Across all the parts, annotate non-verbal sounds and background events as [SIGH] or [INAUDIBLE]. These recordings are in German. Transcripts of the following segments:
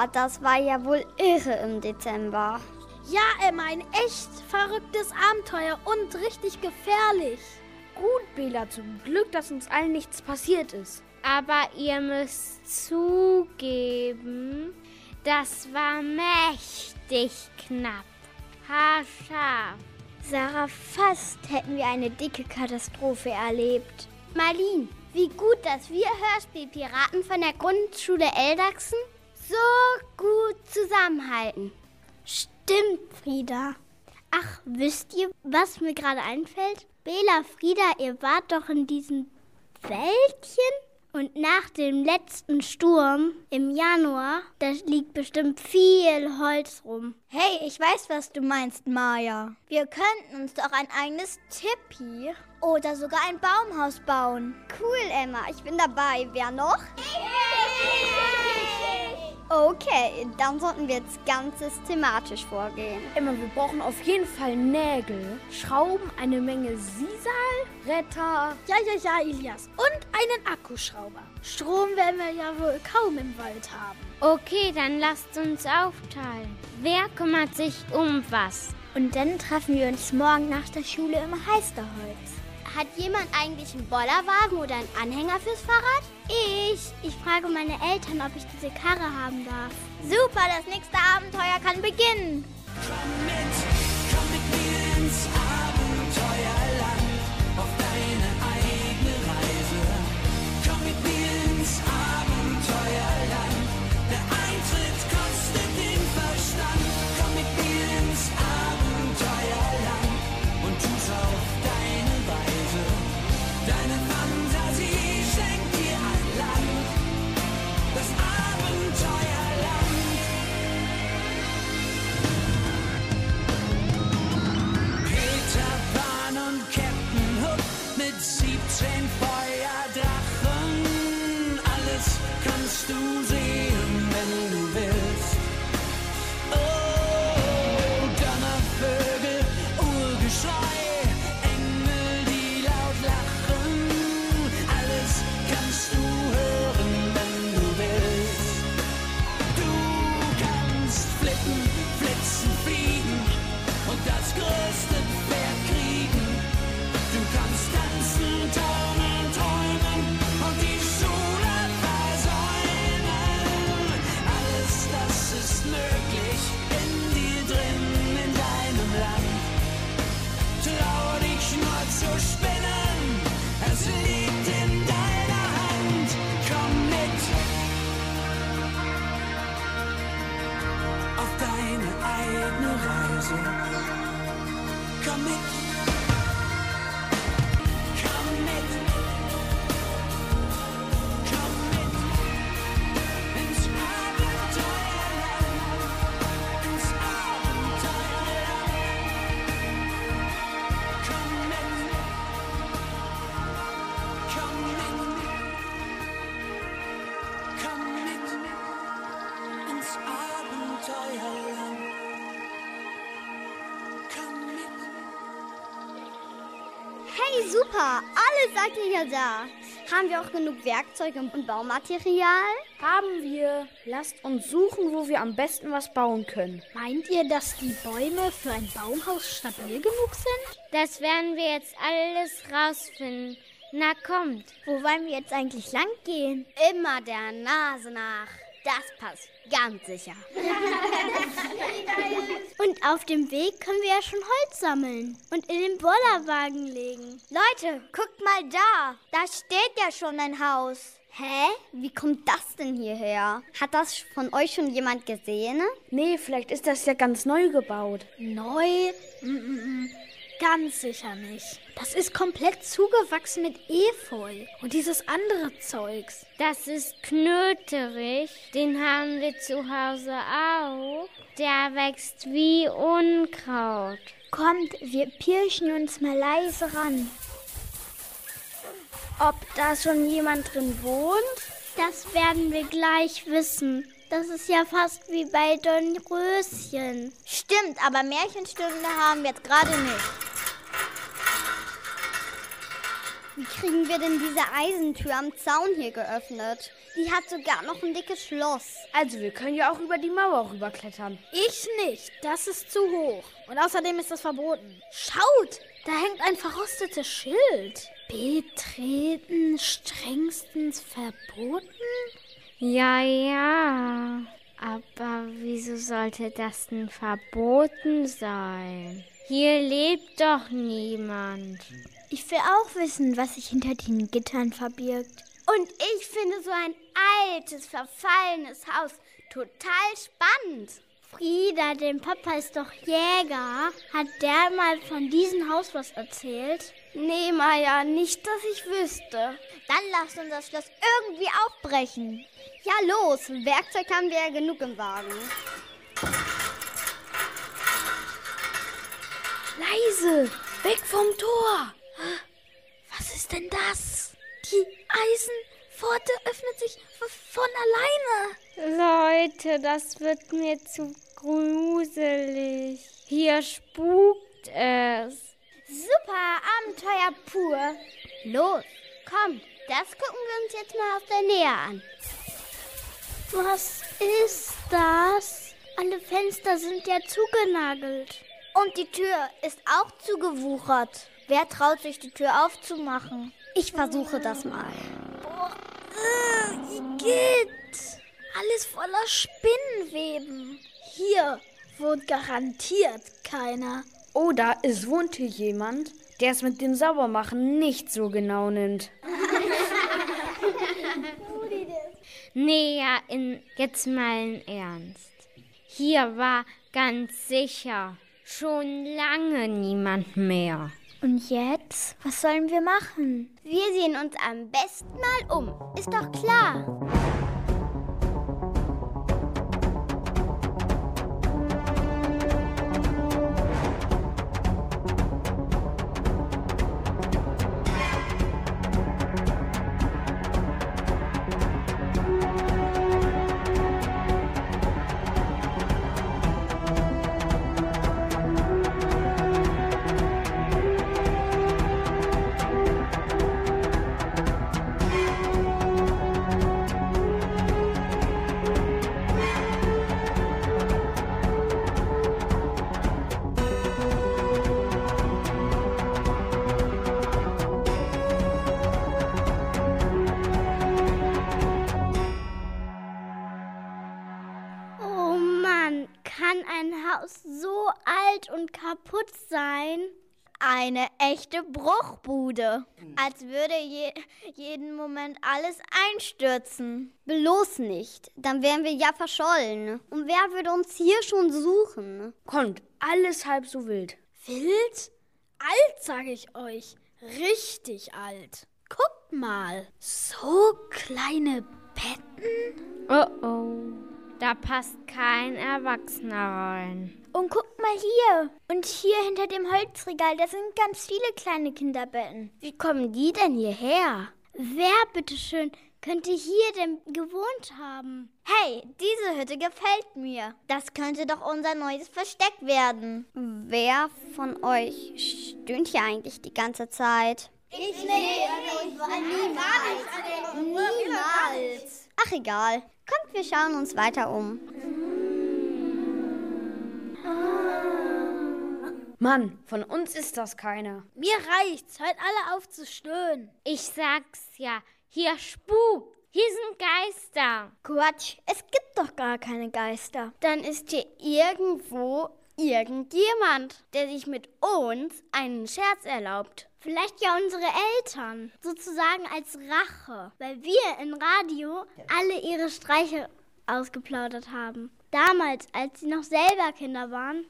Boah, das war ja wohl irre im Dezember. Ja, Emma, ein echt verrücktes Abenteuer und richtig gefährlich. Gut, Bela, zum Glück, dass uns allen nichts passiert ist. Aber ihr müsst zugeben, das war mächtig knapp. Haarscharf. Sarah, fast hätten wir eine dicke Katastrophe erlebt. Marlin, wie gut, dass wir Hörspielpiraten von der Grundschule Eldachsen so gut zusammenhalten. Stimmt, Frieda. Ach, wisst ihr, was mir gerade einfällt? Bela, Frieda, ihr wart doch in diesem Wäldchen? Und nach dem letzten Sturm im Januar, da liegt bestimmt viel Holz rum. Hey, ich weiß, was du meinst, Maya. Wir könnten uns doch ein eigenes Tippi oder sogar ein Baumhaus bauen. Cool, Emma, ich bin dabei. Wer noch? Okay, dann sollten wir jetzt ganz systematisch vorgehen. Emma, wir brauchen auf jeden Fall Nägel, Schrauben, eine Menge Sisal, Retter. Ja, ja, ja, Elias. Und einen Akkuschrauber. Strom werden wir ja wohl kaum im Wald haben. Okay, dann lasst uns aufteilen. Wer kümmert sich um was? Und dann treffen wir uns morgen nach der Schule im Heisterholz. Hat jemand eigentlich einen Bollerwagen oder einen Anhänger fürs Fahrrad? Ich. Ich frage meine Eltern, ob ich diese Karre haben darf. Super, das nächste Abenteuer kann beginnen. Komm mit, komm mit mir ins Abenteuerland, super! Alle seid ihr ja da. Haben wir auch genug Werkzeuge und Baumaterial? Haben wir. Lasst uns suchen, wo wir am besten was bauen können. Meint ihr, dass die Bäume für ein Baumhaus stabil genug sind? Das werden wir jetzt alles rausfinden. Na kommt. Wo wollen wir jetzt eigentlich lang gehen? Immer der Nase nach. Das passt ganz sicher. Und auf dem Weg können wir ja schon Holz sammeln und in den Bollerwagen legen. Leute, guckt mal da. Da steht ja schon ein Haus. Hä? Wie kommt das denn hierher? Hat das von euch schon jemand gesehen? Nee, vielleicht ist das ja ganz neu gebaut. Neu? Mm -mm -mm. Ganz sicher nicht. Das ist komplett zugewachsen mit Efeu und dieses andere Zeugs. Das ist Knöterich. Den haben wir zu Hause auch. Der wächst wie Unkraut. Kommt, wir pirschen uns mal leise ran. Ob da schon jemand drin wohnt? Das werden wir gleich wissen. Das ist ja fast wie bei Dornröschen. Stimmt, aber Märchenstunde haben wir jetzt gerade nicht. Wie kriegen wir denn diese Eisentür am Zaun hier geöffnet? Die hat sogar noch ein dickes Schloss. Also wir können ja auch über die Mauer rüberklettern. Ich nicht. Das ist zu hoch. Und außerdem ist das verboten. Schaut, da hängt ein verrostetes Schild. Betreten strengstens verboten? Ja, ja. Aber wieso sollte das denn verboten sein? Hier lebt doch niemand. Ich will auch wissen, was sich hinter den Gittern verbirgt. Und ich finde so ein altes, verfallenes Haus total spannend. Frieda, dein Papa ist doch Jäger. Hat der mal von diesem Haus was erzählt? Nee, Maya, nicht, dass ich wüsste. Dann lasst uns das Schloss irgendwie aufbrechen. Ja, los. Werkzeug haben wir ja genug im Wagen. Leise! Weg vom Tor! Was ist denn das? Die Eisenpforte öffnet sich von alleine. Leute, das wird mir zu gruselig. Hier spukt es. Super, Abenteuer pur. Los, komm, das gucken wir uns jetzt mal aus der Nähe an. Was ist das? Alle Fenster sind ja zugenagelt. Und die Tür ist auch zugewuchert. Wer traut sich, die Tür aufzumachen? Ich versuche das mal. Boah, äh, Igitt. Alles voller Spinnenweben. Hier wohnt garantiert keiner. Oder es wohnt hier jemand, der es mit dem Saubermachen nicht so genau nimmt. [LAUGHS] Nee, ja, in, jetzt mal in Ernst. Hier war ganz sicher schon lange niemand mehr. Und jetzt? Was sollen wir machen? Wir sehen uns am besten mal um. Ist doch klar. Eine echte Bruchbude. Als würde je, jeden Moment alles einstürzen. Bloß nicht. Dann wären wir ja verschollen. Und wer würde uns hier schon suchen? Kommt, alles halb so wild. Wild? Alt, sage ich euch. Richtig alt. Guckt mal. So kleine Betten. Oh oh, da passt kein Erwachsener rein. Und guckt mal hier. Und hier hinter dem Holzregal, da sind ganz viele kleine Kinderbetten. Wie kommen die denn hierher? Wer, bitteschön, könnte hier denn gewohnt haben? Hey, diese Hütte gefällt mir. Das könnte doch unser neues Versteck werden. Wer von euch stöhnt hier eigentlich die ganze Zeit? Ich nicht. Ich war niemals. Niemals. Ach egal. Kommt, wir schauen uns weiter um. Mann, von uns ist das keiner. Mir reicht's. Hört alle auf zu stöhnen. Ich sag's ja, hier spukt. Hier sind Geister. Quatsch, es gibt doch gar keine Geister. Dann ist hier irgendwo irgendjemand, der sich mit uns einen Scherz erlaubt. Vielleicht ja unsere Eltern. Sozusagen als Rache. Weil wir im Radio alle ihre Streiche ausgeplaudert haben. Damals, als sie noch selber Kinder waren.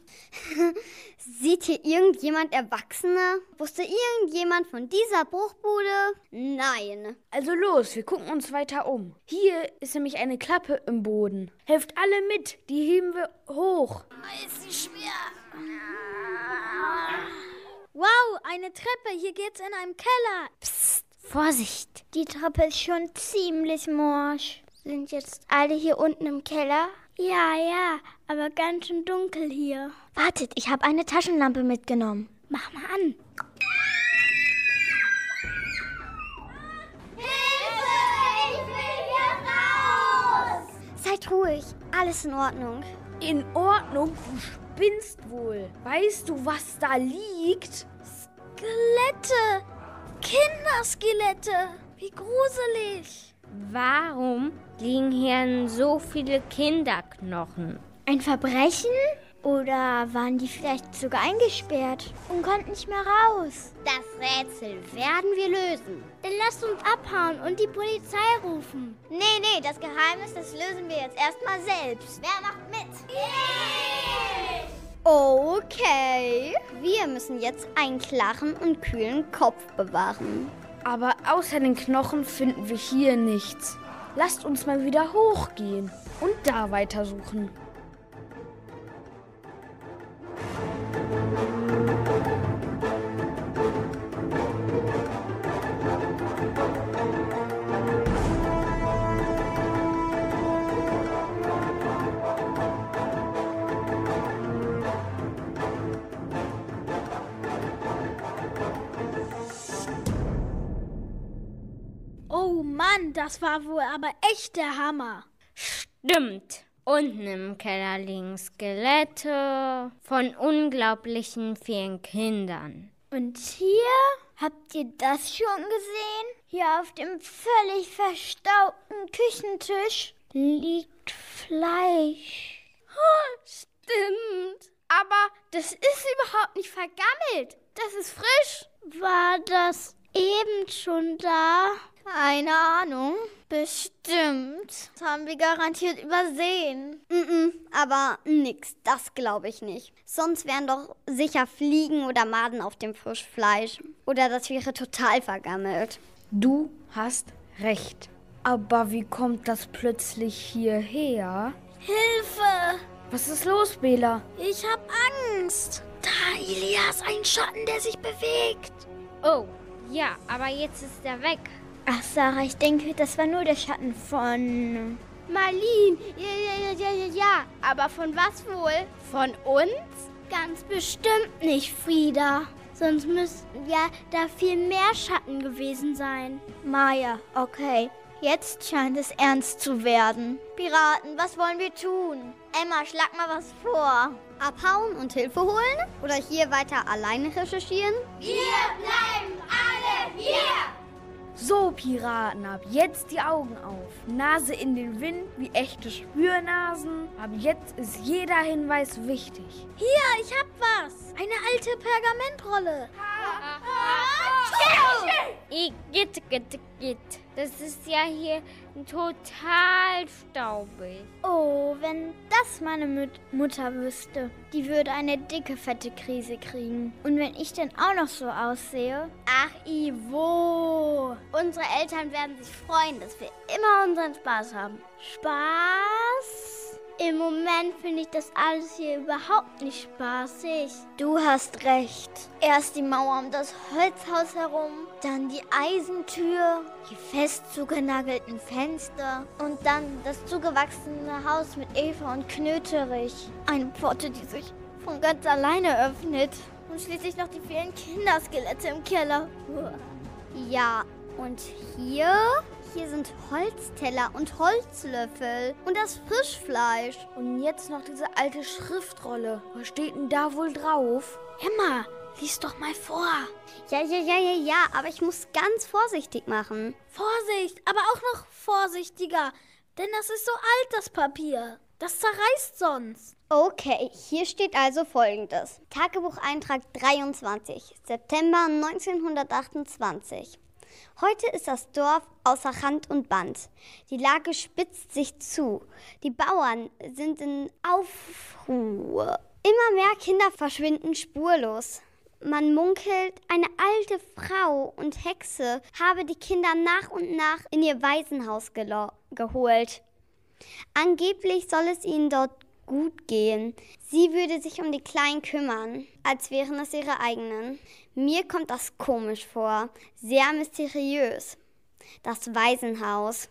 [LAUGHS] Sieht hier irgendjemand Erwachsene? Wusste irgendjemand von dieser Bruchbude? Nein. Also los, wir gucken uns weiter um. Hier ist nämlich eine Klappe im Boden. Helft alle mit, die heben wir hoch. Ist sie schwer. Wow, eine Treppe. Hier geht's in einem Keller. Psst, Vorsicht. Die Treppe ist schon ziemlich morsch. Sind jetzt alle hier unten im Keller? Ja, ja, aber ganz schön dunkel hier. Wartet, ich habe eine Taschenlampe mitgenommen. Mach mal an. Hilfe! Ich will hier ich. Alles in Ordnung. In Ordnung, du spinnst wohl. Weißt du, was da liegt? Skelette! Kinderskelette! Wie gruselig! Warum liegen hier so viele Kinderknochen? Ein Verbrechen? Oder waren die vielleicht sogar eingesperrt und konnten nicht mehr raus? Das Rätsel werden wir lösen. Dann lasst uns abhauen und die Polizei rufen. Nee, nee, das Geheimnis, das lösen wir jetzt erstmal selbst. Wer macht mit? Okay. Wir müssen jetzt einen klaren und kühlen Kopf bewahren. Aber außer den Knochen finden wir hier nichts. Lasst uns mal wieder hochgehen und da weitersuchen. Mann, das war wohl aber echt der Hammer. Stimmt. Unten im Keller liegen Skelette von unglaublichen vielen Kindern. Und hier? Habt ihr das schon gesehen? Hier auf dem völlig verstaubten Küchentisch liegt Fleisch. Stimmt. Aber das ist überhaupt nicht vergammelt. Das ist frisch. War das eben schon da? Keine Ahnung. Bestimmt. Das haben wir garantiert übersehen. Mm -mm, aber nix, das glaube ich nicht. Sonst wären doch sicher Fliegen oder Maden auf dem Frischfleisch. Oder das wäre total vergammelt. Du hast recht. Aber wie kommt das plötzlich hierher? Hilfe! Was ist los, Bela? Ich hab Angst. Da, Elias, ein Schatten, der sich bewegt. Oh, ja, aber jetzt ist er weg. Ach, Sarah, ich denke, das war nur der Schatten von... Marlene, ja, ja, ja, ja, ja, ja. Aber von was wohl? Von uns? Ganz bestimmt nicht, Frieda. Sonst müssten ja da viel mehr Schatten gewesen sein. Maya, okay. Jetzt scheint es ernst zu werden. Piraten, was wollen wir tun? Emma, schlag mal was vor. Abhauen und Hilfe holen? Oder hier weiter alleine recherchieren? So, Piraten, ab jetzt die Augen auf. Nase in den Wind wie echte Spürnasen. Ab jetzt ist jeder Hinweis wichtig. Hier, ich hab was. Eine alte Pergamentrolle. Igitt, gitt, gitt. Das ist ja hier total staubig. Oh, wenn das meine Mut Mutter wüsste. Die würde eine dicke, fette Krise kriegen. Und wenn ich denn auch noch so aussehe? Ach, Ivo. Unsere Eltern werden sich freuen, dass wir immer unseren Spaß haben. Spaß? Im Moment finde ich das alles hier überhaupt nicht spaßig. Du hast recht. Erst die Mauer um das Holzhaus herum, dann die Eisentür, die fest zugenagelten Fenster und dann das zugewachsene Haus mit Eva und Knöterich. Eine Pforte, die sich von ganz alleine öffnet. Und schließlich noch die vielen Kinderskelette im Keller. Ja, und hier? Hier sind Holzteller und Holzlöffel und das Frischfleisch. Und jetzt noch diese alte Schriftrolle. Was steht denn da wohl drauf? Emma, lies doch mal vor. Ja, ja, ja, ja, ja, aber ich muss ganz vorsichtig machen. Vorsicht, aber auch noch vorsichtiger. Denn das ist so alt, das Papier. Das zerreißt sonst. Okay, hier steht also folgendes. Tagebucheintrag 23, September 1928. Heute ist das Dorf außer Rand und Band. Die Lage spitzt sich zu. Die Bauern sind in Aufruhr. Immer mehr Kinder verschwinden spurlos. Man munkelt, eine alte Frau und Hexe habe die Kinder nach und nach in ihr Waisenhaus geholt. Angeblich soll es ihnen dort gut gehen. Sie würde sich um die Kleinen kümmern, als wären es ihre eigenen. Mir kommt das komisch vor, sehr mysteriös. Das Waisenhaus.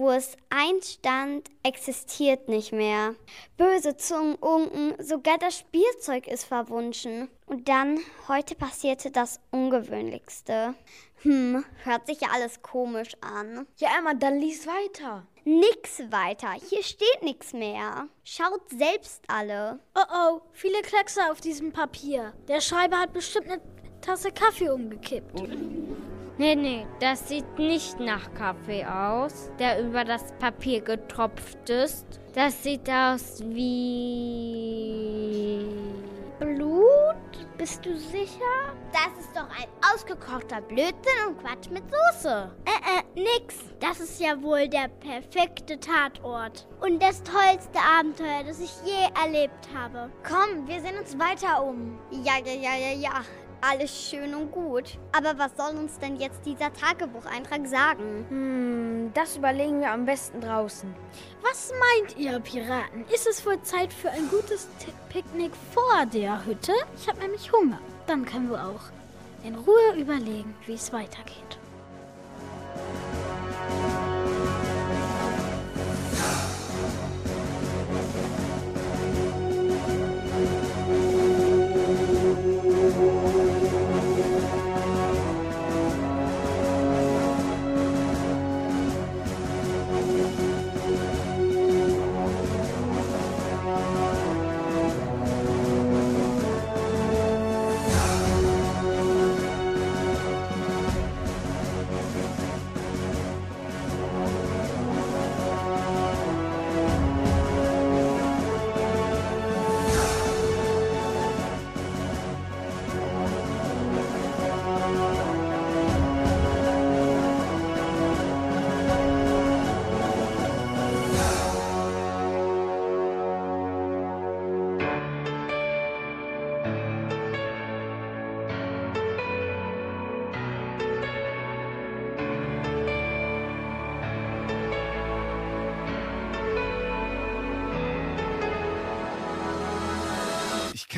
Wo es einstand, existiert nicht mehr. Böse Zungen unken, sogar das Spielzeug ist verwunschen. Und dann, heute passierte das Ungewöhnlichste. Hm, hört sich ja alles komisch an. Ja, Emma, dann lies weiter. Nix weiter. Hier steht nichts mehr. Schaut selbst alle. Oh oh, viele Kleckse auf diesem Papier. Der Schreiber hat bestimmt eine Tasse Kaffee umgekippt. Nee, nee, das sieht nicht nach Kaffee aus, der über das Papier getropft ist. Das sieht aus wie... Blut? Bist du sicher? Das ist doch ein ausgekochter Blödsinn und Quatsch mit Soße. Äh, äh, nix. Das ist ja wohl der perfekte Tatort. Und das tollste Abenteuer, das ich je erlebt habe. Komm, wir sehen uns weiter um. Ja, ja, ja, ja, ja. Alles schön und gut. Aber was soll uns denn jetzt dieser Tagebucheintrag sagen? Hm, das überlegen wir am besten draußen. Was meint ihr, Piraten? Ist es wohl Zeit für ein gutes Picknick vor der Hütte? Ich habe nämlich Hunger. Dann können wir auch in Ruhe überlegen, wie es weitergeht.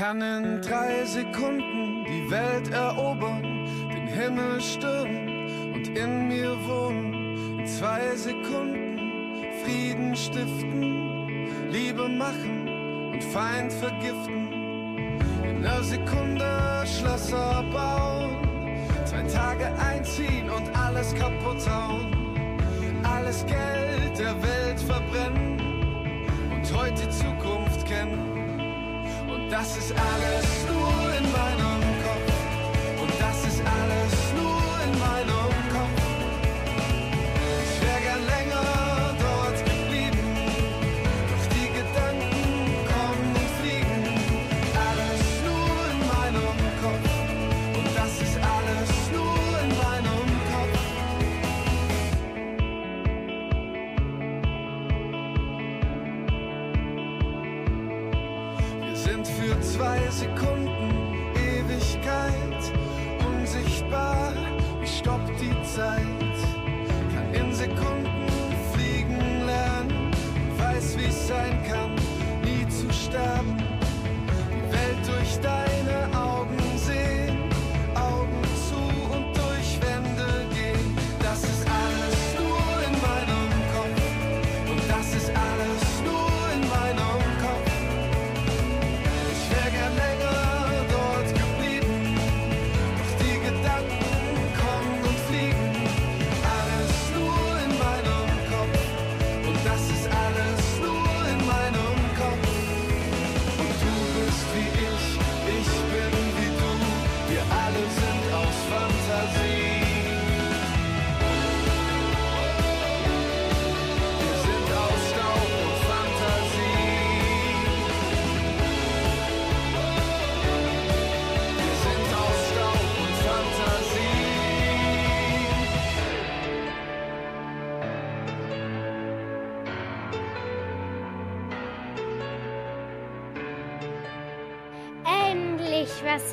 Kann in drei Sekunden die Welt erobern, den Himmel stürmen und in mir wohnen. In zwei Sekunden Frieden stiften, Liebe machen und Feind vergiften. In einer Sekunde Schlösser bauen, zwei Tage einziehen und alles kaputt hauen. Alles Geld der Welt verbrennen und heute Zukunft kennen. Das ist alles nur in meinem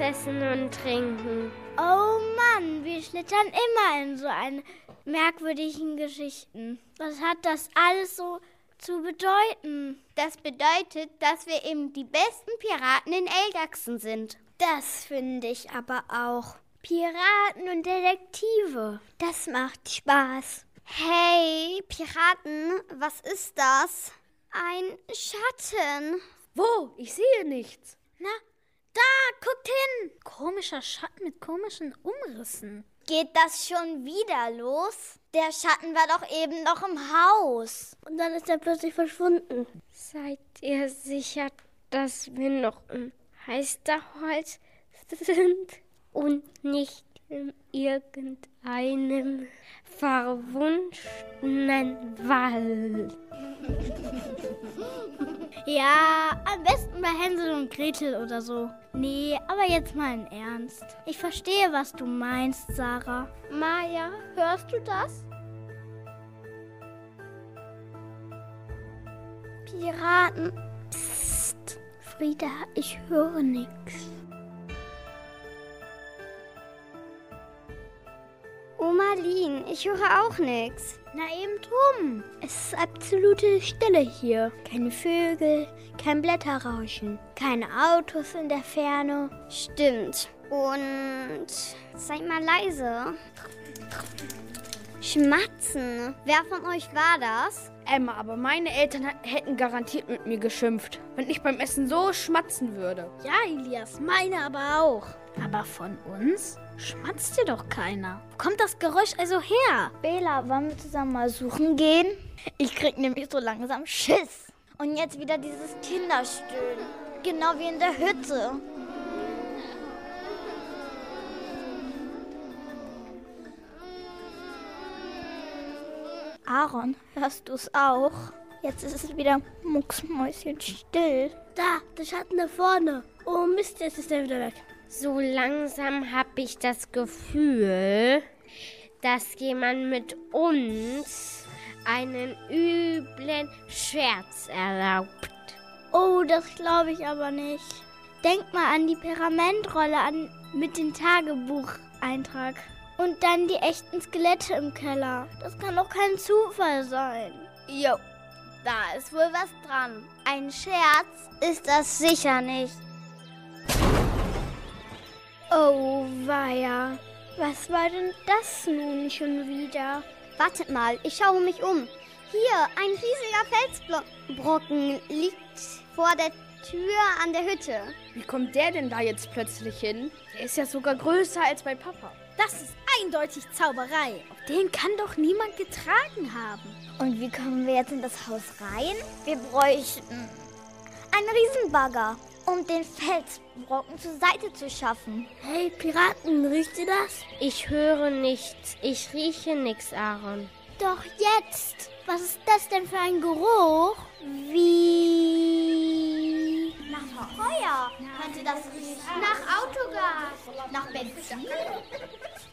essen und trinken. Oh Mann, wir schlittern immer in so eine merkwürdigen Geschichten. Was hat das alles so zu bedeuten? Das bedeutet, dass wir eben die besten Piraten in Eldachsen sind. Das finde ich aber auch. Piraten und Detektive. Das macht Spaß. Hey, Piraten, was ist das? Ein Schatten. Wo? Ich sehe nichts. Da, guckt hin. Komischer Schatten mit komischen Umrissen. Geht das schon wieder los? Der Schatten war doch eben noch im Haus. Und dann ist er plötzlich verschwunden. Seid ihr sicher, dass wir noch im Heisterholz [LAUGHS] sind und nicht in irgendeinem verwunschenen Wald? [LAUGHS] Ja, am besten bei Hänsel und Gretel oder so. Nee, aber jetzt mal in Ernst. Ich verstehe, was du meinst, Sarah. Maja, hörst du das? Piraten. Psst. Frieda, ich höre nichts. Oma Lien, ich höre auch nichts. Na eben drum. Es ist absolute Stille hier. Keine Vögel, kein Blätterrauschen, keine Autos in der Ferne. Stimmt. Und seid mal leise. Schmatzen. Wer von euch war das? Emma, aber meine Eltern hätten garantiert mit mir geschimpft, wenn ich beim Essen so schmatzen würde. Ja, Elias, meine aber auch. Aber von uns schmatzt hier doch keiner. Wo kommt das Geräusch also her? Bela, wollen wir zusammen mal suchen gehen? Ich krieg nämlich so langsam Schiss. Und jetzt wieder dieses Kinderstöhnen. Genau wie in der Hütte. Aaron, hörst du es auch? Jetzt ist es wieder mucksmäuschenstill. Da, der Schatten da vorne. Oh Mist, jetzt ist er wieder weg. So langsam habe ich das Gefühl, dass jemand mit uns einen üblen Scherz erlaubt. Oh, das glaube ich aber nicht. Denk mal an die Pergamentrolle an mit dem Tagebucheintrag. Und dann die echten Skelette im Keller. Das kann doch kein Zufall sein. Jo, da ist wohl was dran. Ein Scherz ist das sicher nicht. Oh, weia. Was war denn das nun schon wieder? Wartet mal, ich schaue mich um. Hier, ein riesiger Felsbrocken liegt vor der Tür an der Hütte. Wie kommt der denn da jetzt plötzlich hin? Der ist ja sogar größer als mein Papa. Das ist eindeutig Zauberei. Auf den kann doch niemand getragen haben. Und wie kommen wir jetzt in das Haus rein? Wir bräuchten einen Riesenbagger, um den Felsbrocken zur Seite zu schaffen. Hey, Piraten, riecht ihr das? Ich höre nichts. Ich rieche nichts, Aaron. Doch jetzt. Was ist das denn für ein Geruch? Wie... Nach Feuer könnte das riechen. Nach Autogas. Nach Benzin.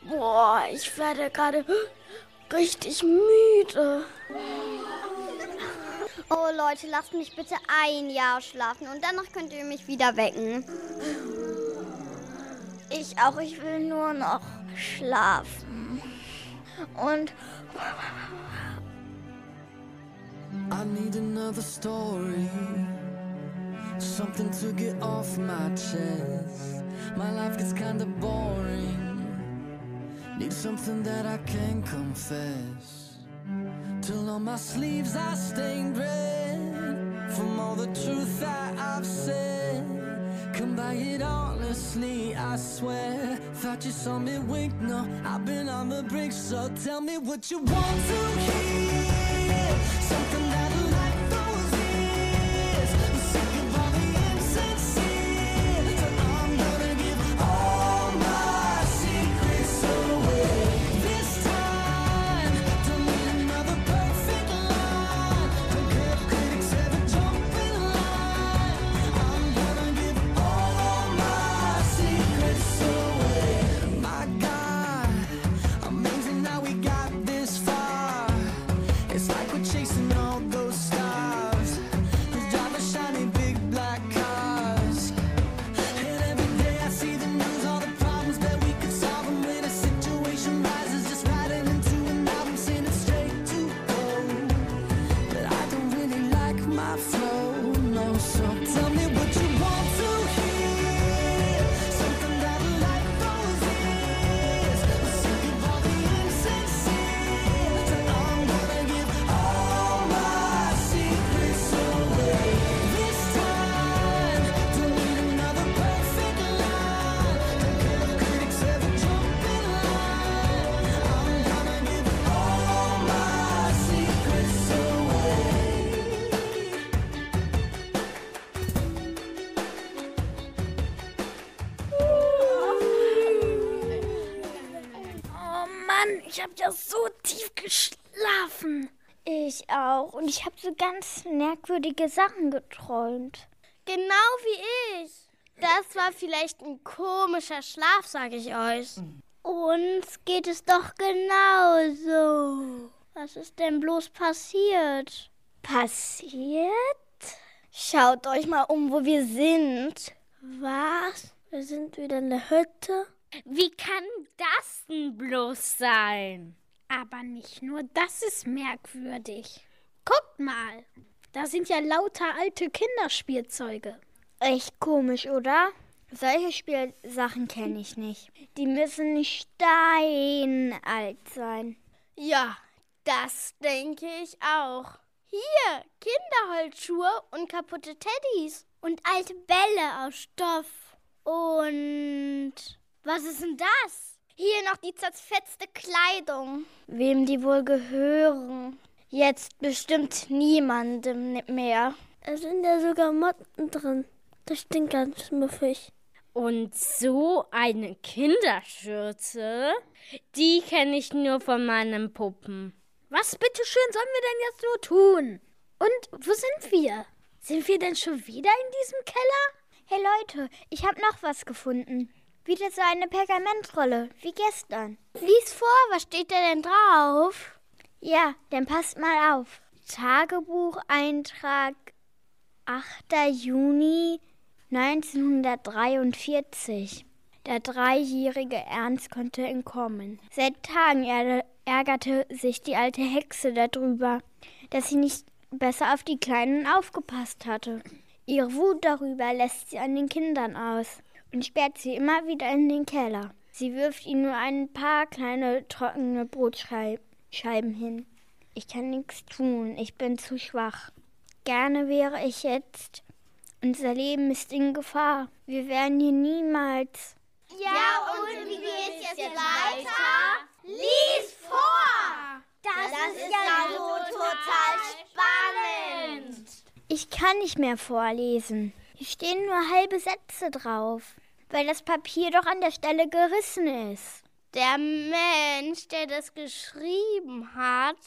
Boah, ich werde gerade [GASPS] richtig müde. Oh Leute, lasst mich bitte ein Jahr schlafen und danach könnt ihr mich wieder wecken. Ich auch, ich will nur noch schlafen. Und I need another story. Something to get off my chest. My life gets kinda boring. Need something that I can confess. Till on my sleeves I stained red. From all the truth that I've said. Come by it honestly, I swear. Thought you saw me wink, no, I've been on the brink. So tell me what you want to hear. Auch. Und ich habe so ganz merkwürdige Sachen geträumt. Genau wie ich. Das war vielleicht ein komischer Schlaf, sage ich euch. Uns geht es doch genauso. Was ist denn bloß passiert? Passiert? Schaut euch mal um, wo wir sind. Was? Wir sind wieder in der Hütte? Wie kann das denn bloß sein? Aber nicht nur das ist merkwürdig. Guckt mal, da sind ja lauter alte Kinderspielzeuge. Echt komisch, oder? Solche Spielsachen kenne ich nicht. Die müssen steinalt sein. Ja, das denke ich auch. Hier, Kinderholzschuhe und kaputte Teddys. Und alte Bälle aus Stoff. Und was ist denn das? Hier noch die zerfetzte Kleidung. Wem die wohl gehören? Jetzt bestimmt niemandem mehr. Es sind ja sogar Motten drin. Das stinkt ganz muffig. Und so eine Kinderschürze, die kenne ich nur von meinen Puppen. Was bitteschön sollen wir denn jetzt nur tun? Und wo sind wir? Sind wir denn schon wieder in diesem Keller? Hey Leute, ich habe noch was gefunden. Wieder so eine Pergamentrolle, wie gestern. Lies vor, was steht da denn drauf? Ja, dann passt mal auf. Tagebucheintrag 8. Juni 1943. Der dreijährige Ernst konnte entkommen. Seit Tagen ärgerte sich die alte Hexe darüber, dass sie nicht besser auf die Kleinen aufgepasst hatte. Ihre Wut darüber lässt sie an den Kindern aus und sperrt sie immer wieder in den Keller. Sie wirft ihnen nur ein paar kleine trockene Brotscheiben hin. Ich kann nichts tun, ich bin zu schwach. Gerne wäre ich jetzt. Unser Leben ist in Gefahr. Wir werden hier niemals. Ja, und wie geht's jetzt, jetzt weiter? Lies vor! Das, das ist, ist ja so total spannend. Ich kann nicht mehr vorlesen. Hier stehen nur halbe Sätze drauf, weil das Papier doch an der Stelle gerissen ist. Der Mensch, der das geschrieben hat,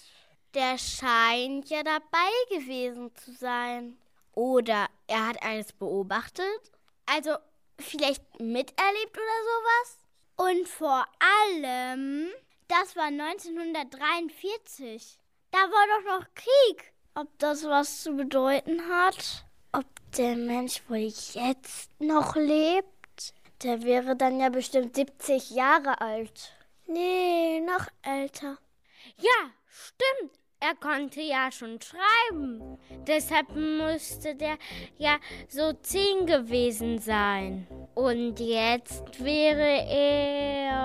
der scheint ja dabei gewesen zu sein. Oder er hat alles beobachtet. Also vielleicht miterlebt oder sowas. Und vor allem, das war 1943. Da war doch noch Krieg. Ob das was zu bedeuten hat? Ob der Mensch wohl jetzt noch lebt? Der wäre dann ja bestimmt 70 Jahre alt. Nee, noch älter. Ja, stimmt. Er konnte ja schon schreiben. Deshalb musste der ja so zehn gewesen sein. Und jetzt wäre er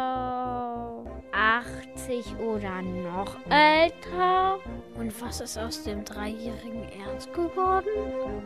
80 oder noch älter. Und was ist aus dem dreijährigen Ernst geworden?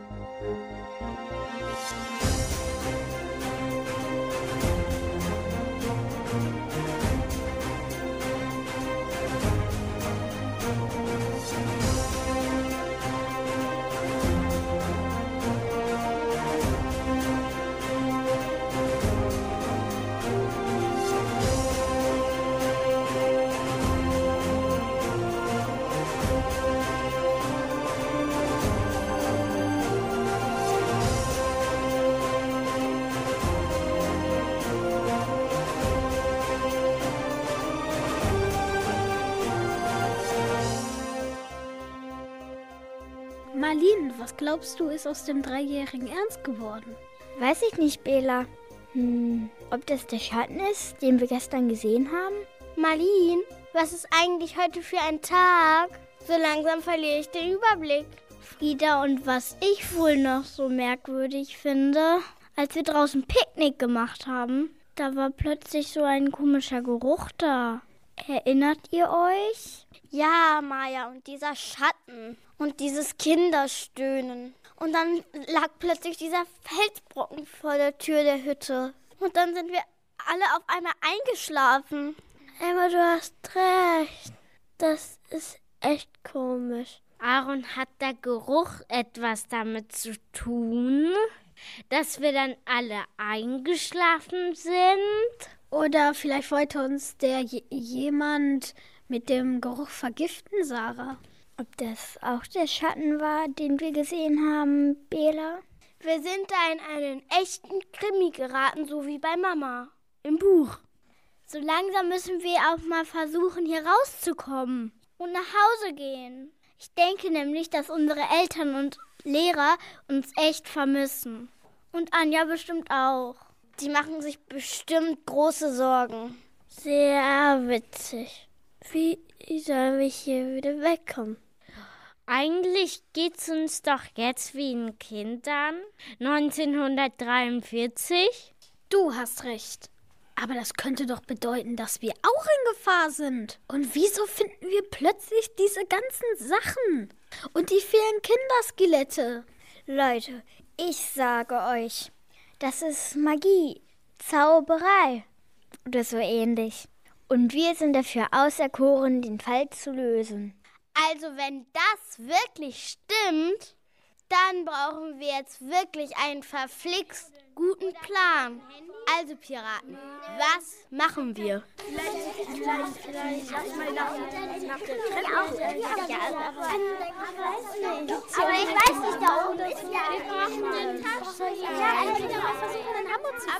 Marlene, was glaubst du, ist aus dem dreijährigen Ernst geworden? Weiß ich nicht, Bela. Hm, ob das der Schatten ist, den wir gestern gesehen haben? Marlene, was ist eigentlich heute für ein Tag? So langsam verliere ich den Überblick. Frieda, und was ich wohl noch so merkwürdig finde, als wir draußen Picknick gemacht haben, da war plötzlich so ein komischer Geruch da. Erinnert ihr euch? Ja, Maja, und dieser Schatten und dieses Kinderstöhnen. Und dann lag plötzlich dieser Felsbrocken vor der Tür der Hütte. Und dann sind wir alle auf einmal eingeschlafen. Emma, du hast recht. Das ist echt komisch. Aaron, hat der Geruch etwas damit zu tun, dass wir dann alle eingeschlafen sind? Oder vielleicht wollte uns der je jemand mit dem Geruch vergiften, Sarah. Ob das auch der Schatten war, den wir gesehen haben, Bela? Wir sind da in einen echten Krimi geraten, so wie bei Mama. Im Buch. So langsam müssen wir auch mal versuchen, hier rauszukommen und nach Hause gehen. Ich denke nämlich, dass unsere Eltern und Lehrer uns echt vermissen. Und Anja bestimmt auch. Die machen sich bestimmt große Sorgen. Sehr witzig. Wie sollen wir hier wieder wegkommen? Eigentlich geht's uns doch jetzt wie ein Kind an. 1943. Du hast recht. Aber das könnte doch bedeuten, dass wir auch in Gefahr sind. Und wieso finden wir plötzlich diese ganzen Sachen? Und die vielen Kinderskelette? Leute, ich sage euch, das ist Magie, Zauberei oder so ähnlich. Und wir sind dafür auserkoren, den Fall zu lösen. Also wenn das wirklich stimmt, dann brauchen wir jetzt wirklich einen verflixt guten Plan. Also Piraten, was machen wir? Vielleicht, vielleicht, vielleicht erstmal nach, nach der Treppe. Aber ich weiß nicht, da oben ist ja Wir brauchen den Taschen. Ja, entweder mal versuchen, in Hamburg zu ja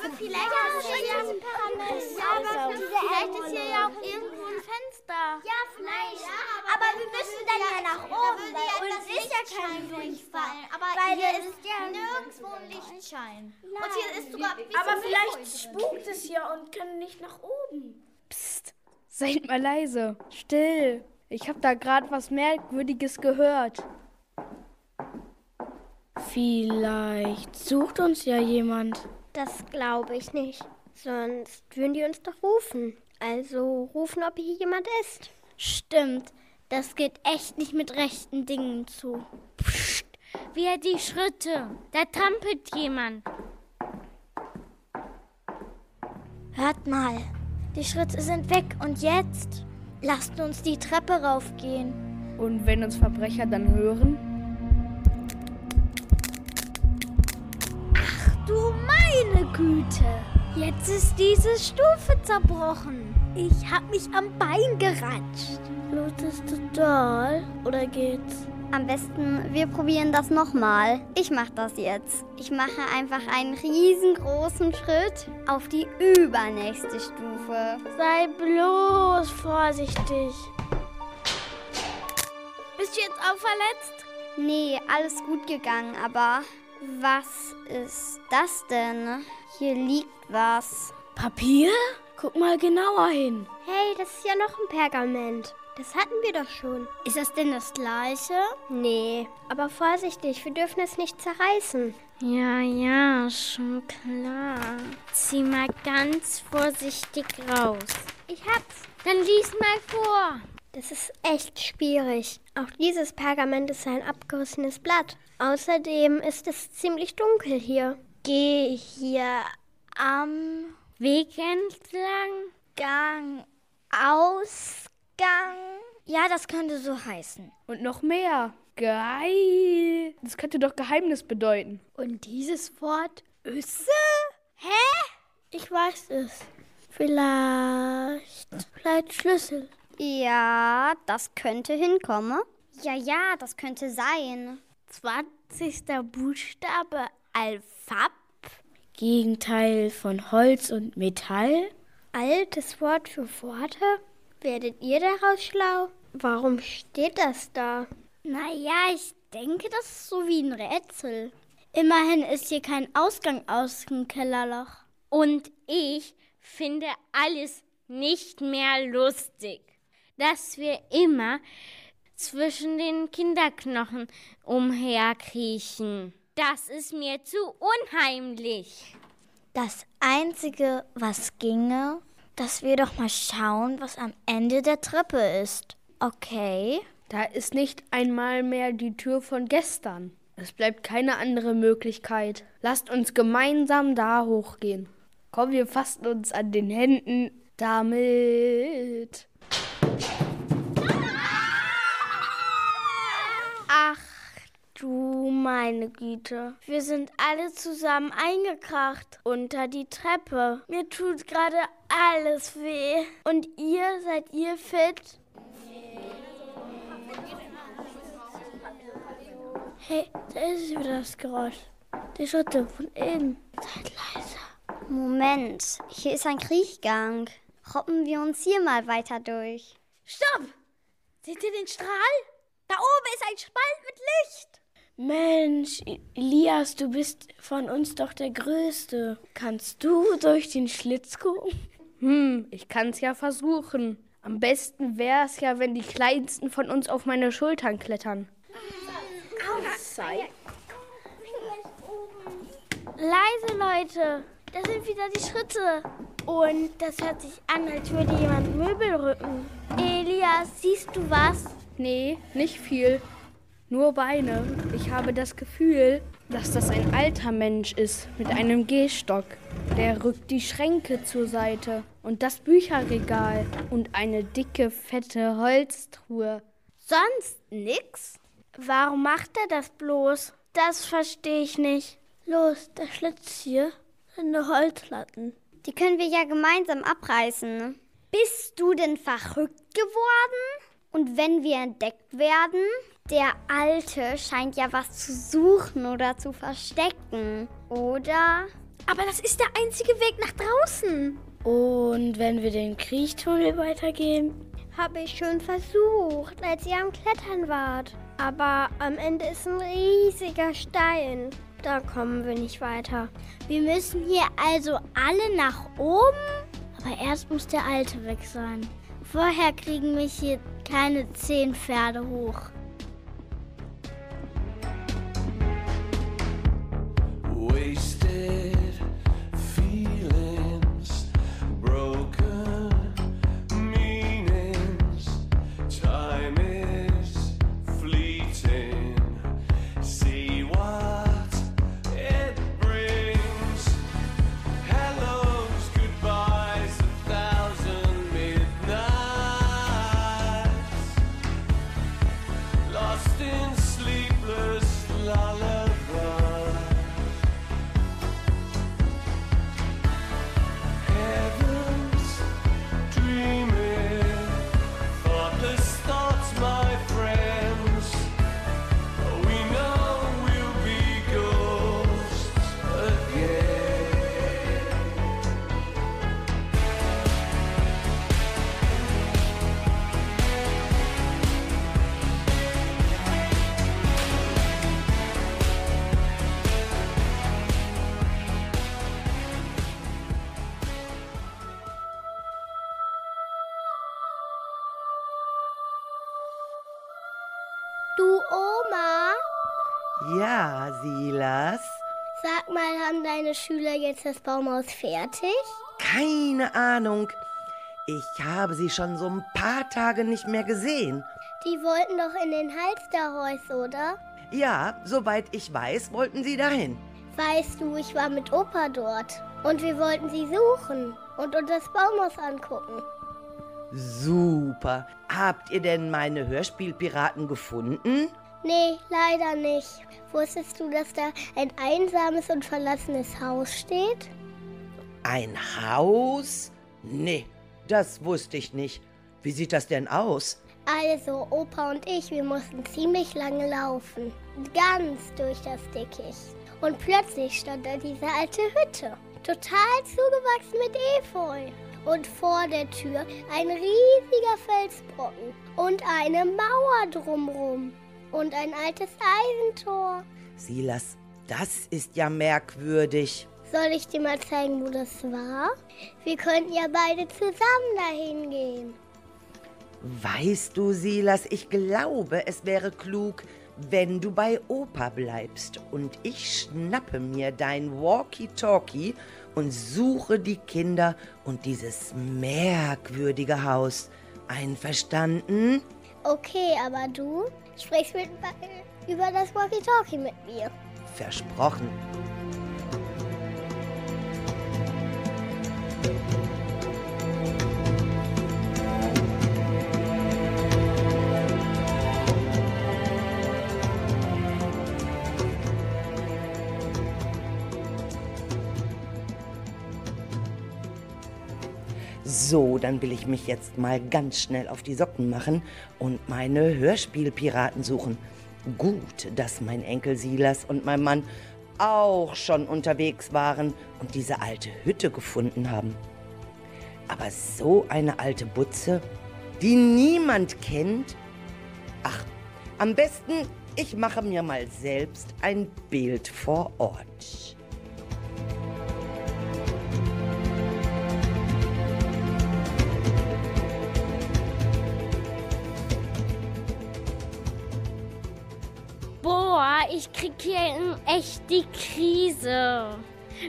aber vielleicht ist hier ja auch irgendwo ein Fenster. Ja, vielleicht. aber wir müssen dann ja nach oben, weil uns ist ja kein Durchfall. Aber Weil hier ist ja nirgendwo ein Lichtschein. Und hier ist sogar Aber vielleicht spukt es hier und können nicht nach oben. Psst, seid mal leise. Still. Ich habe da gerade was Merkwürdiges gehört. Vielleicht sucht uns ja jemand. Das glaube ich nicht. Sonst würden die uns doch rufen. Also rufen, ob hier jemand ist. Stimmt. Das geht echt nicht mit rechten Dingen zu. Psst. Wer die Schritte? Da trampelt jemand. Hört mal, die Schritte sind weg und jetzt? Lasst uns die Treppe raufgehen. Und wenn uns Verbrecher dann hören? Du meine Güte! Jetzt ist diese Stufe zerbrochen. Ich hab mich am Bein geratscht. Blutest du doll oder geht's? Am besten, wir probieren das nochmal. Ich mache das jetzt. Ich mache einfach einen riesengroßen Schritt auf die übernächste Stufe. Sei bloß vorsichtig. Bist du jetzt auch verletzt? Nee, alles gut gegangen, aber was ist das denn? Hier liegt was. Papier? Guck mal genauer hin. Hey, das ist ja noch ein Pergament. Das hatten wir doch schon. Ist das denn das gleiche? Nee, aber vorsichtig, wir dürfen es nicht zerreißen. Ja, ja, schon klar. Zieh mal ganz vorsichtig raus. Ich hab's. Dann lies mal vor. Das ist echt schwierig. Auch dieses Pergament ist ein abgerissenes Blatt. Außerdem ist es ziemlich dunkel hier. Geh hier am Weg entlang. Gang, Ausgang. Ja, das könnte so heißen. Und noch mehr. Geil. Das könnte doch Geheimnis bedeuten. Und dieses Wort Össe? Ich weiß es. Vielleicht. Vielleicht Schlüssel. Ja, das könnte hinkommen. Ja, ja, das könnte sein. 20. Buchstabe Alphab. Gegenteil von Holz und Metall? Altes Wort für Worte? Werdet ihr daraus schlau? Warum steht das da? Naja, ich denke, das ist so wie ein Rätsel. Immerhin ist hier kein Ausgang aus dem Kellerloch. Und ich finde alles nicht mehr lustig. Dass wir immer zwischen den Kinderknochen umherkriechen. Das ist mir zu unheimlich. Das Einzige, was ginge, dass wir doch mal schauen, was am Ende der Treppe ist. Okay? Da ist nicht einmal mehr die Tür von gestern. Es bleibt keine andere Möglichkeit. Lasst uns gemeinsam da hochgehen. Komm, wir fassen uns an den Händen damit. Ach du mein Meine Güte, wir sind alle zusammen eingekracht unter die Treppe. Mir tut gerade alles weh. Und ihr, seid ihr fit? Hey, da ist wieder das Geräusch. Die Schritte von eben. Seid leise. Moment, hier ist ein Kriechgang. Hoppen wir uns hier mal weiter durch. Stopp! Seht ihr den Strahl? Da oben ist ein Spalt mit Licht. Mensch, Elias, du bist von uns doch der Größte. Kannst du durch den Schlitz gucken? Hm, ich kann's ja versuchen. Am besten wär's ja, wenn die Kleinsten von uns auf meine Schultern klettern. Leise, Leute. Da sind wieder die Schritte. Und das hört sich an, als würde jemand Möbel rücken. Elias, siehst du was? Nee, nicht viel. Nur Beine. Ich habe das Gefühl, dass das ein alter Mensch ist mit einem Gehstock. Der rückt die Schränke zur Seite und das Bücherregal und eine dicke, fette Holztruhe. Sonst nix? Warum macht er das bloß? Das verstehe ich nicht. Los, der Schlitz hier sind nur Holzlatten. Die können wir ja gemeinsam abreißen. ne? Bist du denn verrückt geworden? Und wenn wir entdeckt werden? Der Alte scheint ja was zu suchen oder zu verstecken, oder? Aber das ist der einzige Weg nach draußen. Und wenn wir den Kriechtunnel weitergehen? Habe ich schon versucht, als ihr am Klettern wart. Aber am Ende ist ein riesiger Stein. Da kommen wir nicht weiter. Wir müssen hier also alle nach oben? Aber erst muss der Alte weg sein. Vorher kriegen mich hier keine zehn Pferde hoch. Wasted Silas. sag mal, haben deine Schüler jetzt das Baumhaus fertig? Keine Ahnung. Ich habe sie schon so ein paar Tage nicht mehr gesehen. Die wollten doch in den Halsterhäus, oder? Ja, soweit ich weiß, wollten sie dahin. Weißt du, ich war mit Opa dort. Und wir wollten sie suchen und uns das Baumhaus angucken. Super. Habt ihr denn meine Hörspielpiraten gefunden? Nee, leider nicht. Wusstest du, dass da ein einsames und verlassenes Haus steht? Ein Haus? Nee, das wusste ich nicht. Wie sieht das denn aus? Also, Opa und ich, wir mussten ziemlich lange laufen. Ganz durch das Dickicht. Und plötzlich stand da diese alte Hütte. Total zugewachsen mit Efeu. Und vor der Tür ein riesiger Felsbrocken. Und eine Mauer drumrum. Und ein altes Eisentor. Silas, das ist ja merkwürdig. Soll ich dir mal zeigen, wo das war? Wir könnten ja beide zusammen dahin gehen. Weißt du, Silas, ich glaube, es wäre klug, wenn du bei Opa bleibst und ich schnappe mir dein Walkie-Talkie und suche die Kinder und dieses merkwürdige Haus. Einverstanden? Okay, aber du sprichst mit, über das Walkie-Talkie mit mir. Versprochen. So, dann will ich mich jetzt mal ganz schnell auf die Socken machen und meine Hörspielpiraten suchen. Gut, dass mein Enkel Silas und mein Mann auch schon unterwegs waren und diese alte Hütte gefunden haben. Aber so eine alte Butze, die niemand kennt? Ach, am besten, ich mache mir mal selbst ein Bild vor Ort. Boah, ich krieg hier echt die Krise.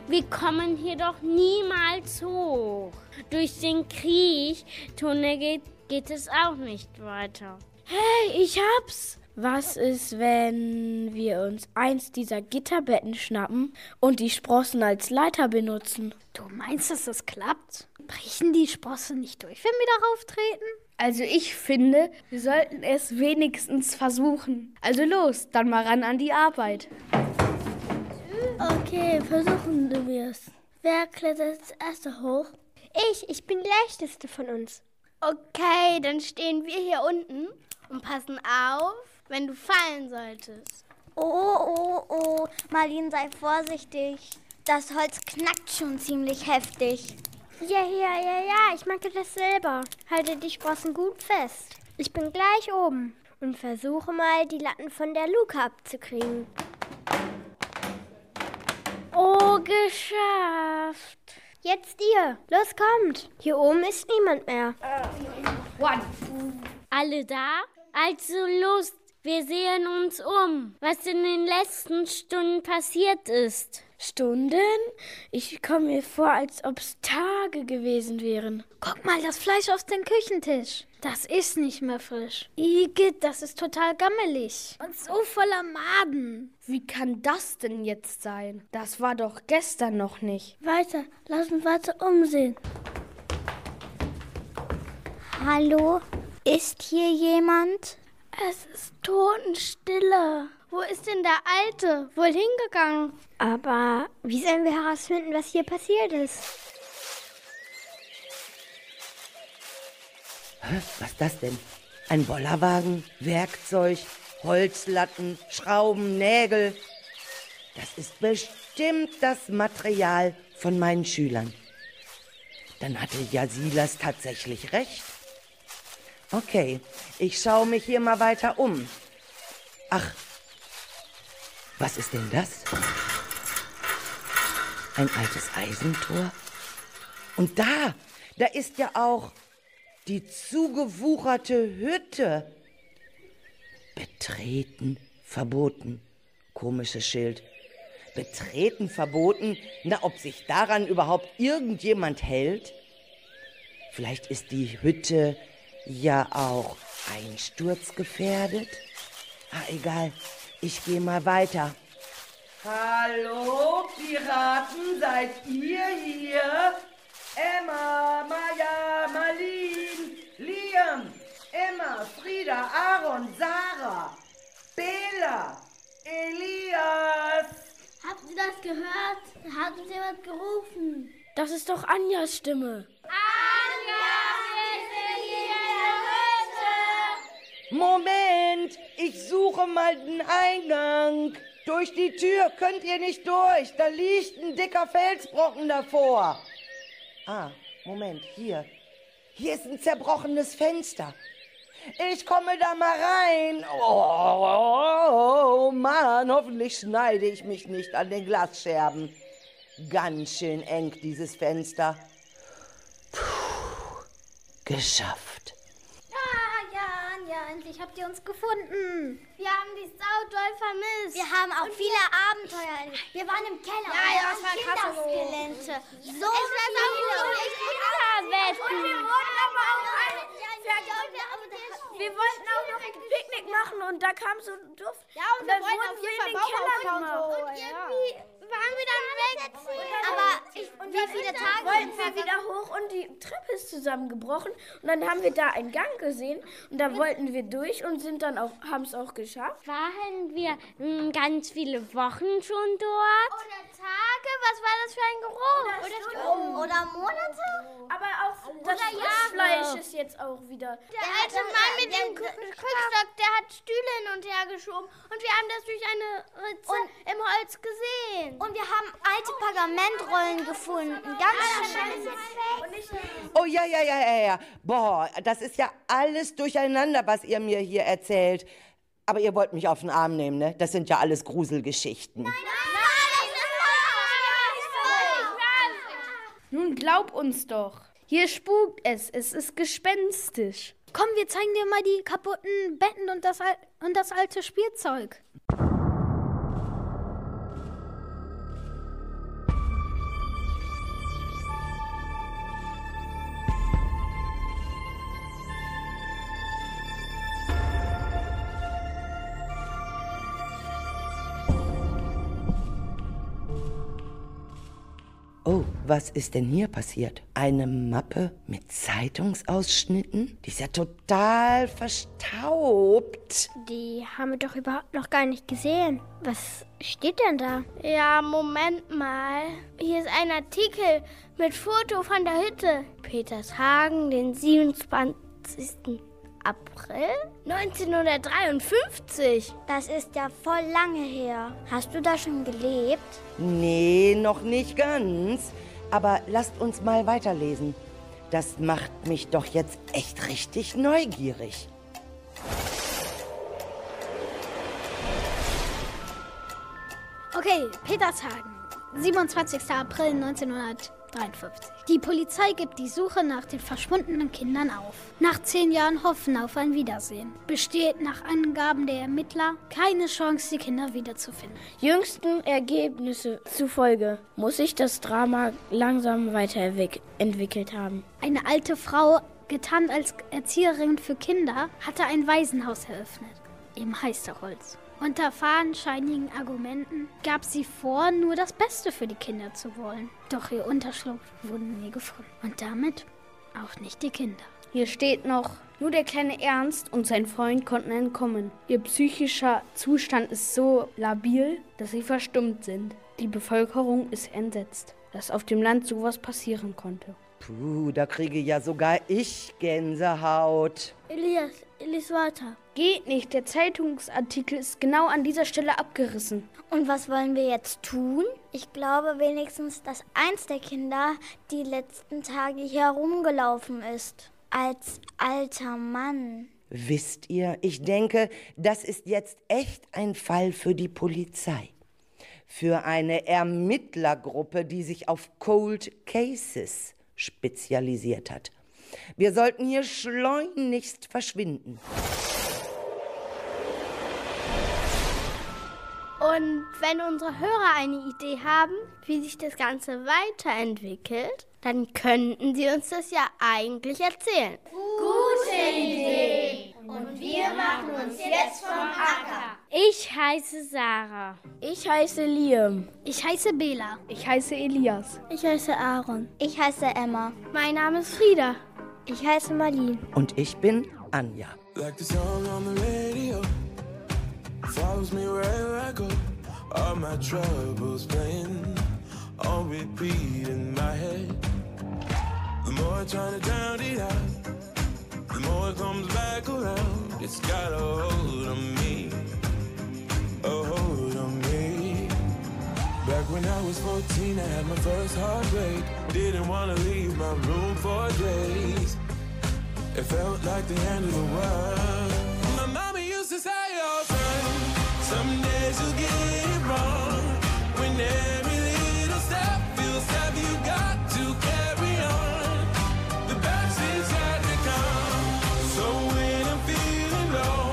Wir kommen hier doch niemals hoch. Durch den Kriechtunnel geht, geht es auch nicht weiter. Hey, ich hab's! Was ist, wenn wir uns eins dieser Gitterbetten schnappen und die Sprossen als Leiter benutzen? Du meinst, dass das klappt? Brechen die Sprossen nicht durch, wenn wir darauf treten? Also ich finde, wir sollten es wenigstens versuchen. Also los, dann mal ran an die Arbeit. Okay, versuchen wir es. Wer klettert als erster hoch? Ich, ich bin die leichteste von uns. Okay, dann stehen wir hier unten und passen auf, wenn du fallen solltest. Oh, oh, oh. Marlene, sei vorsichtig. Das Holz knackt schon ziemlich heftig. Ja, ja, ja, ja, ich mag das selber. Halte die Sprossen gut fest. Ich bin gleich oben und versuche mal, die Latten von der Luke abzukriegen. Oh, geschafft. Jetzt ihr. Los, kommt. Hier oben ist niemand mehr. Alle da? Also los, wir sehen uns um, was in den letzten Stunden passiert ist. Stunden? Ich komme mir vor, als ob es Tage gewesen wären. Guck mal, das Fleisch auf dem Küchentisch. Das ist nicht mehr frisch. Igitt, das ist total gammelig. Und so voller Maden. Wie kann das denn jetzt sein? Das war doch gestern noch nicht. Weiter, lass uns weiter umsehen. Hallo? Ist hier jemand? Es ist Totenstille. Wo ist denn der Alte? Wohl hingegangen? Aber wie sollen wir herausfinden, was hier passiert ist? Hä? Was ist das denn? Ein Bollerwagen, Werkzeug, Holzlatten, Schrauben, Nägel. Das ist bestimmt das Material von meinen Schülern. Dann hatte ja Silas tatsächlich recht. Okay, ich schaue mich hier mal weiter um. Ach, was ist denn das? Ein altes Eisentor? Und da, da ist ja auch die zugewucherte Hütte. Betreten verboten. Komisches Schild. Betreten verboten? Na, ob sich daran überhaupt irgendjemand hält? Vielleicht ist die Hütte ja auch einsturzgefährdet? Ah, egal. Ich gehe mal weiter. Hallo, Piraten, seid ihr hier? Emma, Maya, Marlene, Liam, Emma, Frieda, Aaron, Sarah, Bela, Elias. Habt ihr das gehört? Hat uns jemand gerufen. Das ist doch Anjas Stimme. Moment, ich suche mal den Eingang. Durch die Tür könnt ihr nicht durch. Da liegt ein dicker Felsbrocken davor. Ah, Moment, hier. Hier ist ein zerbrochenes Fenster. Ich komme da mal rein. Oh, oh, Mann, hoffentlich schneide ich mich nicht an den Glasscherben. Ganz schön eng, dieses Fenster. Puh, geschafft. Ja, endlich habt ihr uns gefunden. Wir haben die Sau doll vermisst. Wir haben auch viele Abenteuer erlebt. Wir waren im Keller. Ja, ja, und das war krass. So Es war so echt Winterwetten. Wir wurden aber auch alle Wir wollten auch noch ein Picknick machen und da kam so ein Duft. Ja, und wir dann wollten wurden auf wir jeden Fall und irgendwie waren wir dann weg. Aber ich, wie viele Tage wollten wir wieder hoch und die Treppe ist zusammengebrochen. Und dann haben wir da einen Gang gesehen und da wollten wir durch und sind dann auch, haben es auch geschafft. Waren wir mm, ganz viele Wochen schon dort? Oder Tage? Was war das für ein Geruch? Oder Stunden. Oder Monate? Aber auch das Frischfleisch ist jetzt auch wieder. Der alte Mann mit dem Krückstock, der hat Stühle hin und her geschoben und wir haben das durch eine Ritze im Holz gesehen. Und wir haben alte Pergamentrollen gefunden. Ganz schön. Oh ja, ja, ja, ja, ja. Boah, das ist ja alles durcheinander, was ihr mir hier erzählt. Aber ihr wollt mich auf den Arm nehmen, ne? Das sind ja alles Gruselgeschichten. Nun glaub uns doch. Hier spukt es, es ist gespenstisch. Komm, wir zeigen dir mal die kaputten Betten und das, und das alte Spielzeug. Was ist denn hier passiert? Eine Mappe mit Zeitungsausschnitten? Die ist ja total verstaubt. Die haben wir doch überhaupt noch gar nicht gesehen. Was steht denn da? Ja, Moment mal. Hier ist ein Artikel mit Foto von der Hütte. Petershagen, den 27. April 1953. Das ist ja voll lange her. Hast du da schon gelebt? Nee, noch nicht ganz. Aber lasst uns mal weiterlesen. Das macht mich doch jetzt echt richtig neugierig. Okay, Petershagen, 27. April 1953. Die Polizei gibt die Suche nach den verschwundenen Kindern auf. Nach zehn Jahren Hoffen auf ein Wiedersehen. Besteht nach Angaben der Ermittler keine Chance, die Kinder wiederzufinden. Jüngsten Ergebnisse zufolge muss sich das Drama langsam weiterentwickelt haben. Eine alte Frau, getarnt als Erzieherin für Kinder, hatte ein Waisenhaus eröffnet. Im Heisterholz. Unter fadenscheinigen Argumenten gab sie vor, nur das Beste für die Kinder zu wollen. Doch ihr Unterschlupf wurde nie gefunden. Und damit auch nicht die Kinder. Hier steht noch, nur der kleine Ernst und sein Freund konnten entkommen. Ihr psychischer Zustand ist so labil, dass sie verstummt sind. Die Bevölkerung ist entsetzt, dass auf dem Land sowas passieren konnte. Puh, da kriege ja sogar ich Gänsehaut. Elias, lies weiter. Geht nicht, der Zeitungsartikel ist genau an dieser Stelle abgerissen. Und was wollen wir jetzt tun? Ich glaube wenigstens, dass eins der Kinder die letzten Tage hier herumgelaufen ist. Als alter Mann. Wisst ihr, ich denke, das ist jetzt echt ein Fall für die Polizei. Für eine Ermittlergruppe, die sich auf Cold Cases spezialisiert hat. Wir sollten hier schleunigst verschwinden. Und wenn unsere Hörer eine Idee haben, wie sich das Ganze weiterentwickelt, dann könnten sie uns das ja eigentlich erzählen. Gute Idee. Und wir machen uns jetzt vom Acker. Ich heiße Sarah. Ich heiße Liam. Ich heiße Bela. Ich heiße Elias. Ich heiße Aaron. Ich heiße Emma. Mein Name ist Frieda. Ich heiße Marlene. Und ich bin Anja. Like the song on the radio follows me wherever I go. All my troubles playing on repeat in my head. The more I try to drown it out, the more it comes back around. It's got a hold on me, a hold on me. Back when I was 14, I had my first heartbreak. Didn't wanna leave my room for days. It felt like the end of the world. My mama used to say, oh some days you'll get it wrong. When every little step feels heavy, you got to carry on. The best is yet to come. So when I'm feeling low,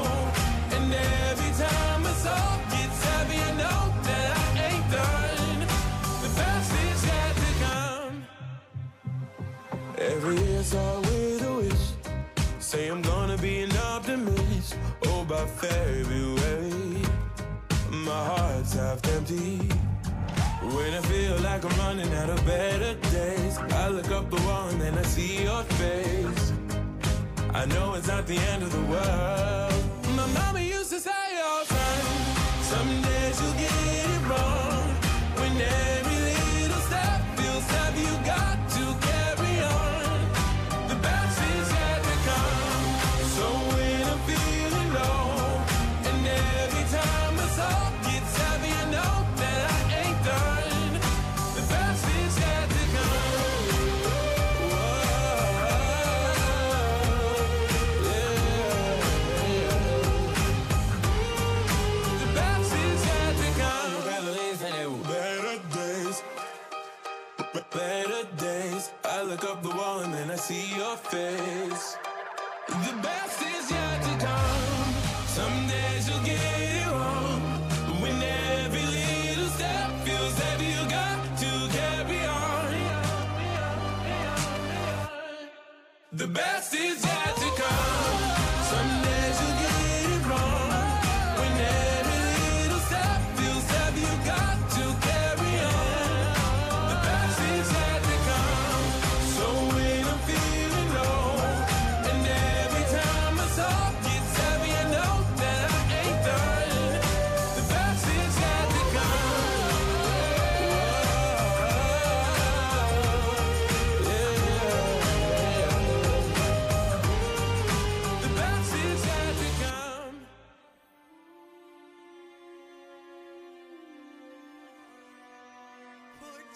and every time my soul gets heavy, I know that I ain't done. The best is yet to come. Every year start with a wish. Say I'm gonna be an optimist. Oh, by February, heart's half empty. When I feel like I'm running out of better days, I look up the wall and then I see your face. I know it's not the end of the world. My mama used to say. see your face. The best is yet to come. Some days you'll get it wrong. When every little step feels heavy, you got to carry on. The best is yet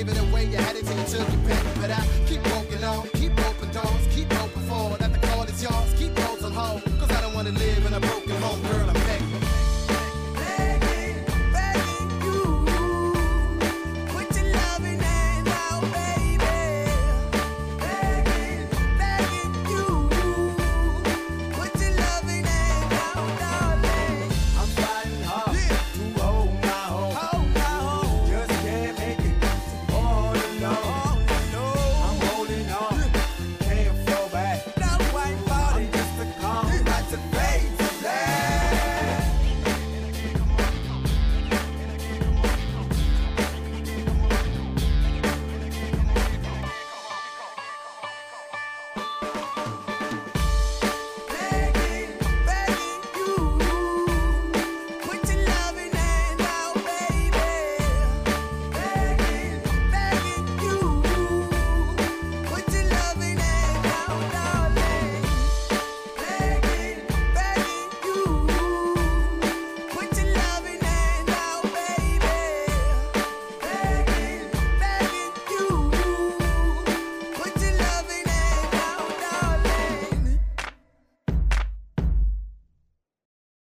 give it away, you